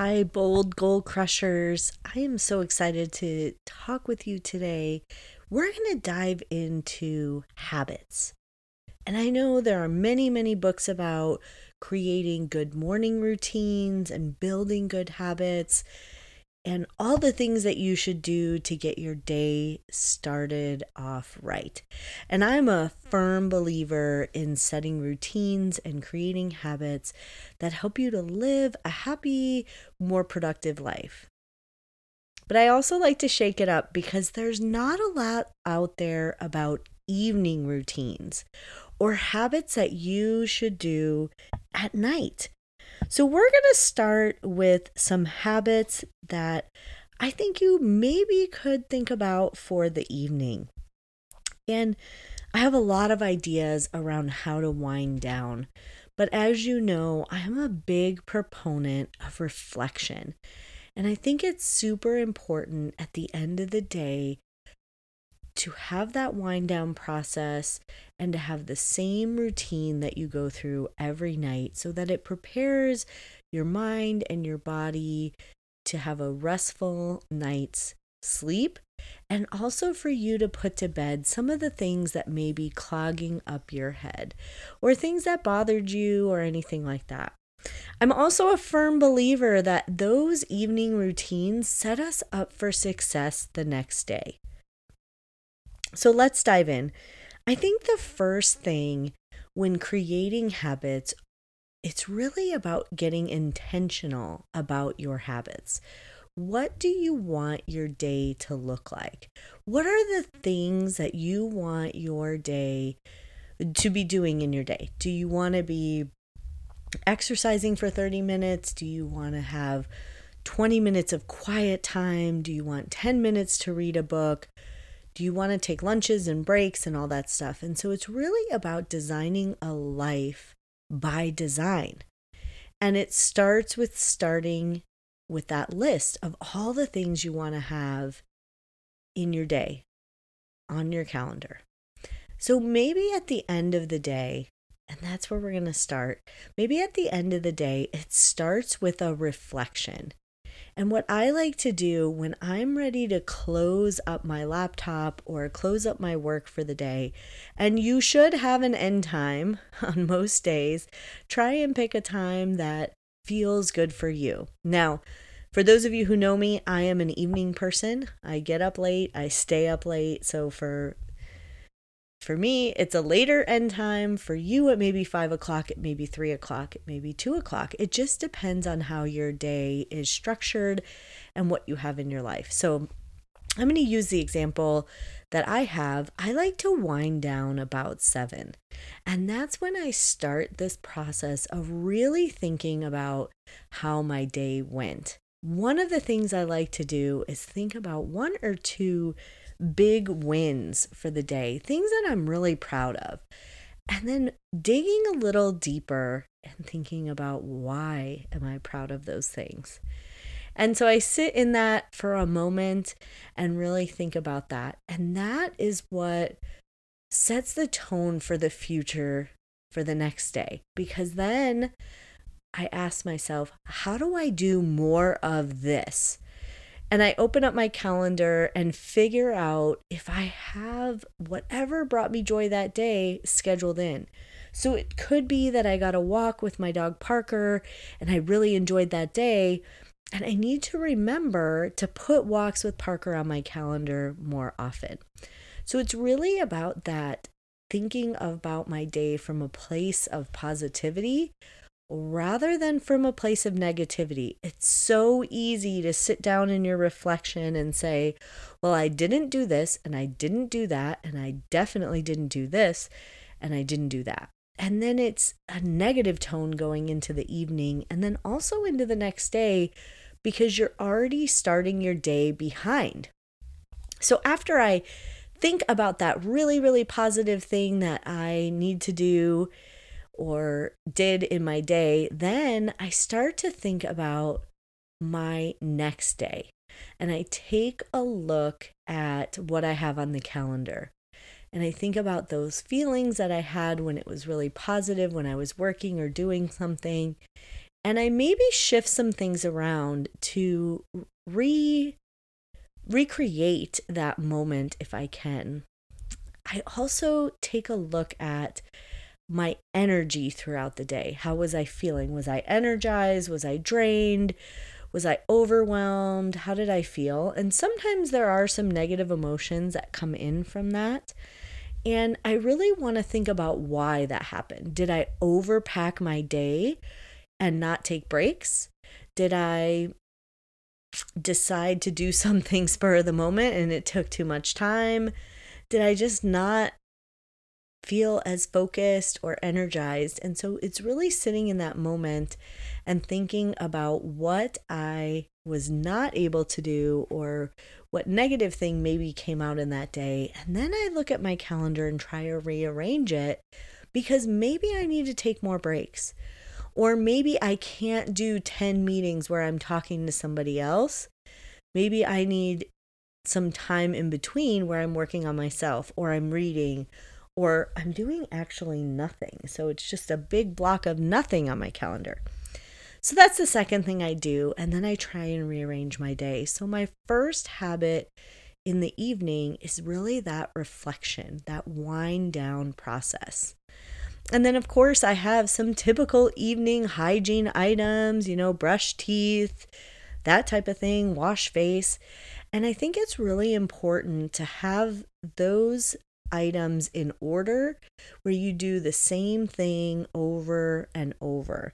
Hi, bold goal crushers. I am so excited to talk with you today. We're going to dive into habits. And I know there are many, many books about creating good morning routines and building good habits and all the things that you should do to get your day started off right. And I'm a firm believer in setting routines and creating habits that help you to live a happy, more productive life. But I also like to shake it up because there's not a lot out there about evening routines or habits that you should do at night. So, we're going to start with some habits that I think you maybe could think about for the evening. And I have a lot of ideas around how to wind down. But as you know, I am a big proponent of reflection. And I think it's super important at the end of the day to have that wind down process and to have the same routine that you go through every night so that it prepares your mind and your body to have a restful night's sleep and also for you to put to bed some of the things that may be clogging up your head or things that bothered you or anything like that. I'm also a firm believer that those evening routines set us up for success the next day. So let's dive in. I think the first thing when creating habits, it's really about getting intentional about your habits. What do you want your day to look like? What are the things that you want your day to be doing in your day? Do you want to be exercising for 30 minutes? Do you want to have 20 minutes of quiet time? Do you want 10 minutes to read a book? Do you want to take lunches and breaks and all that stuff? And so it's really about designing a life by design. And it starts with starting with that list of all the things you want to have in your day on your calendar. So maybe at the end of the day, and that's where we're going to start. Maybe at the end of the day, it starts with a reflection. And what I like to do when I'm ready to close up my laptop or close up my work for the day, and you should have an end time on most days, try and pick a time that feels good for you. Now, for those of you who know me, I am an evening person. I get up late, I stay up late. So for for me, it's a later end time. For you, it may be five o'clock, it may be three o'clock, it may be two o'clock. It just depends on how your day is structured and what you have in your life. So I'm going to use the example that I have. I like to wind down about seven. And that's when I start this process of really thinking about how my day went. One of the things I like to do is think about one or two big wins for the day, things that I'm really proud of. And then digging a little deeper and thinking about why am I proud of those things. And so I sit in that for a moment and really think about that. And that is what sets the tone for the future for the next day. Because then I ask myself, how do I do more of this? And I open up my calendar and figure out if I have whatever brought me joy that day scheduled in. So it could be that I got a walk with my dog Parker and I really enjoyed that day. And I need to remember to put walks with Parker on my calendar more often. So it's really about that thinking about my day from a place of positivity rather than from a place of negativity. It's so easy to sit down in your reflection and say, Well, I didn't do this, and I didn't do that, and I definitely didn't do this, and I didn't do that. And then it's a negative tone going into the evening and then also into the next day because you're already starting your day behind. So after I think about that really, really positive thing that I need to do or did in my day, then I start to think about my next day and I take a look at what I have on the calendar. And I think about those feelings that I had when it was really positive, when I was working or doing something. And I maybe shift some things around to re recreate that moment if I can. I also take a look at my energy throughout the day. How was I feeling? Was I energized? Was I drained? Was I overwhelmed? How did I feel? And sometimes there are some negative emotions that come in from that. And I really want to think about why that happened. Did I overpack my day and not take breaks? Did I decide to do something spur of the moment and it took too much time? Did I just not feel as focused or energized? And so it's really sitting in that moment and thinking about what I was not able to do or what negative thing maybe came out in that day. And then I look at my calendar and try to rearrange it because maybe I need to take more breaks. Or maybe I can't do 10 meetings where I'm talking to somebody else. Maybe I need some time in between where I'm working on myself or I'm reading or I'm doing actually nothing. So it's just a big block of nothing on my calendar. So that's the second thing I do. And then I try and rearrange my day. So my first habit in the evening is really that reflection, that wind down process. And then, of course, I have some typical evening hygiene items, you know, brush teeth, that type of thing, wash face. And I think it's really important to have those items in order where you do the same thing over and over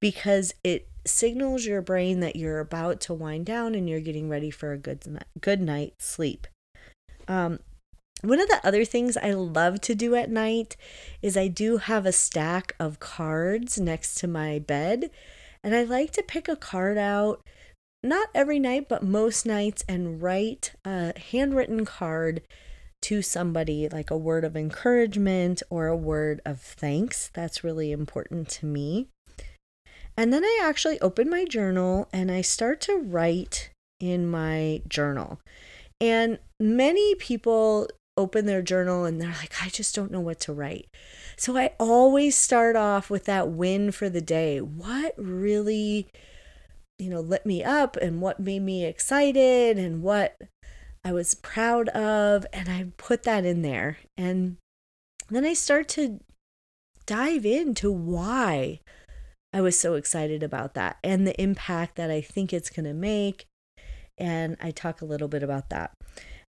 because it signals your brain that you're about to wind down and you're getting ready for a good good night's sleep. Um, one of the other things I love to do at night is I do have a stack of cards next to my bed, and I like to pick a card out, not every night, but most nights, and write a handwritten card to somebody, like a word of encouragement or a word of thanks. That's really important to me. And then I actually open my journal and I start to write in my journal. And many people open their journal and they're like, I just don't know what to write. So I always start off with that win for the day. What really, you know, lit me up and what made me excited and what I was proud of. And I put that in there. And then I start to dive into why I was so excited about that and the impact that I think it's going to make. And I talk a little bit about that.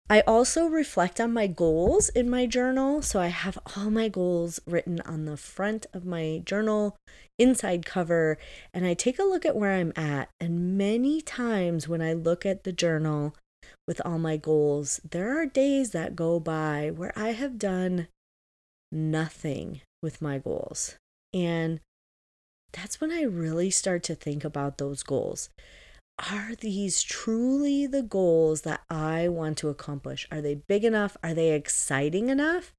I also reflect on my goals in my journal. So I have all my goals written on the front of my journal, inside cover, and I take a look at where I'm at. And many times when I look at the journal with all my goals, there are days that go by where I have done nothing with my goals. And that's when I really start to think about those goals are these truly the goals that I want to accomplish? Are they big enough? Are they exciting enough?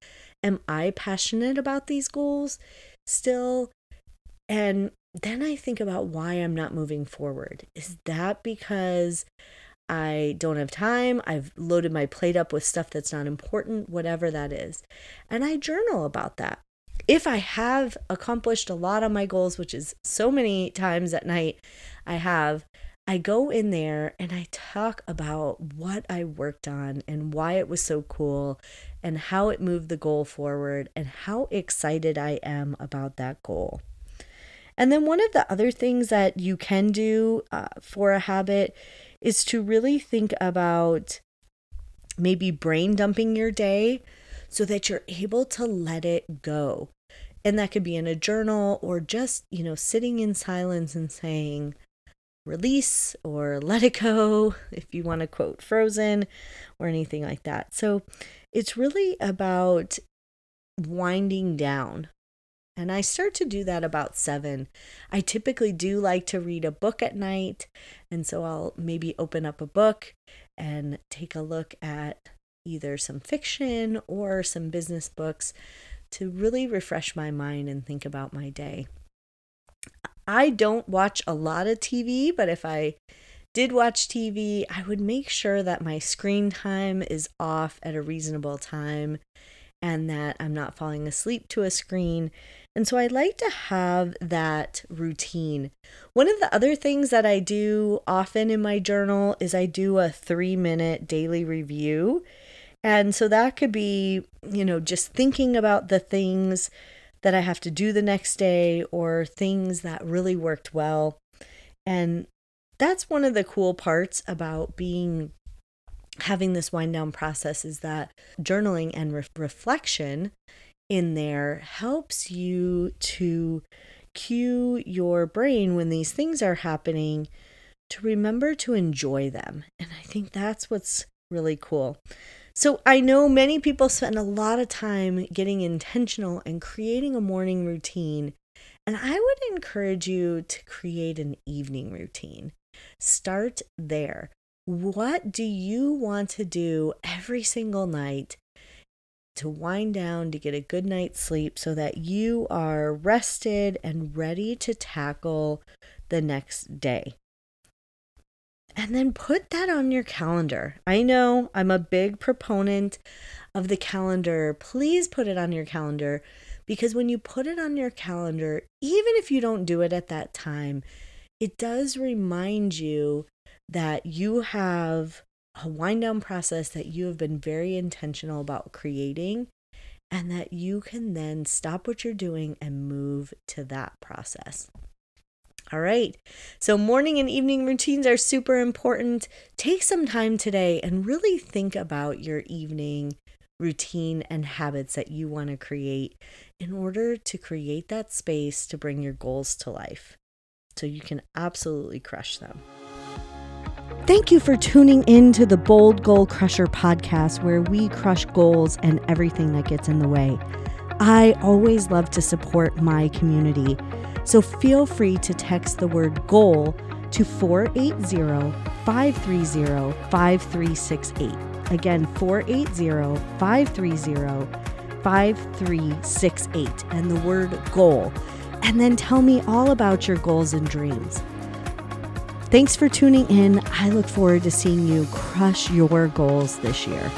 Am I passionate about these goals still? And then I think about why I'm not moving forward. Is that because I don't have time? I've loaded my plate up with stuff that's not important, whatever that is. And I journal about that. If I have accomplished a lot of my goals, which is so many times at night, I have, I go in there and I talk about what I worked on and why it was so cool and how it moved the goal forward and how excited I am about that goal. And then one of the other things that you can do uh, for a habit is to really think about maybe brain dumping your day so that you're able to let it go. And that could be in a journal or just, you know, sitting in silence and saying, release or let it go, if you want to quote Frozen or anything like that. So it's really about winding down And I start to do that about seven. I typically do like to read a book at night. And so I'll maybe open up a book and take a look at either some fiction or some business books to really refresh my mind and think about my day. I don't watch a lot of TV, but if I did watch TV, I would make sure that my screen time is off at a reasonable time and that I'm not falling asleep to a screen. And so I like to have that routine. One of the other things that I do often in my journal is I do a three minute daily review. And so that could be, you know, just thinking about the things that I have to do the next day or things that really worked well. And that's one of the cool parts about being having this wind down process is that journaling and re- reflection in there helps you to cue your brain when these things are happening to remember to enjoy them. And I think that's what's really cool. So I know many people spend a lot of time getting intentional and creating a morning routine. And I would encourage you to create an evening routine. Start there. What do you want to do every single night to wind down, to get a good night's sleep so that you are rested and ready to tackle the next day? And then put that on your calendar. I know I'm a big proponent of the calendar. Please put it on your calendar because when you put it on your calendar, even if you don't do it at that time, it does remind you that you have a wind down process that you have been very intentional about creating and that you can then stop what you're doing and move to that process. All right. So, morning and evening routines are super important. Take some time today and really think about your evening routine and habits that you want to create in order to create that space to bring your goals to life so you can absolutely crush them. Thank you for tuning in to the Bold Goal Crusher podcast, where we crush goals and everything that gets in the way. I always love to support my community, so feel free to text the word goal to 480 530 5368. Again, 480 530 5368, and the word goal. And then tell me all about your goals and dreams. Thanks for tuning in. I look forward to seeing you crush your goals this year.